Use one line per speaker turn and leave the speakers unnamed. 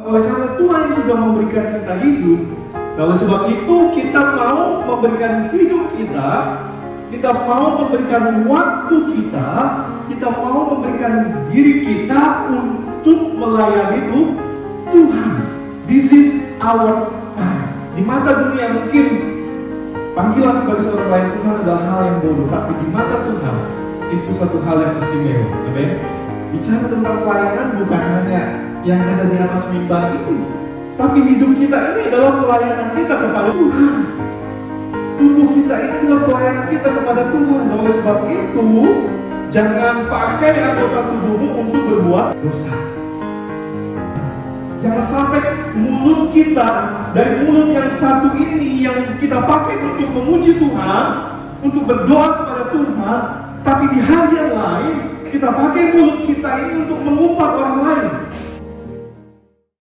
Oleh karena Tuhan sudah memberikan kita hidup, oleh sebab itu kita mau memberikan hidup kita, kita mau memberikan waktu kita, kita mau memberikan diri kita untuk melayani itu Tuhan. This is our time. Di mata dunia mungkin panggilan sebagai seorang pelayan Tuhan adalah hal yang bodoh, tapi di mata Tuhan itu satu hal yang istimewa. Amin. Bicara tentang pelayanan bukan yang ada di atas mimbar ini, tapi hidup kita ini adalah pelayanan kita kepada Tuhan. Tubuh kita ini adalah pelayanan kita kepada Tuhan. Oleh sebab itu, jangan pakai anggota tubuhmu untuk berbuat dosa. Jangan sampai mulut kita dari mulut yang satu ini yang kita pakai untuk memuji Tuhan, untuk berdoa kepada Tuhan, tapi di hari yang lain kita pakai mulut kita ini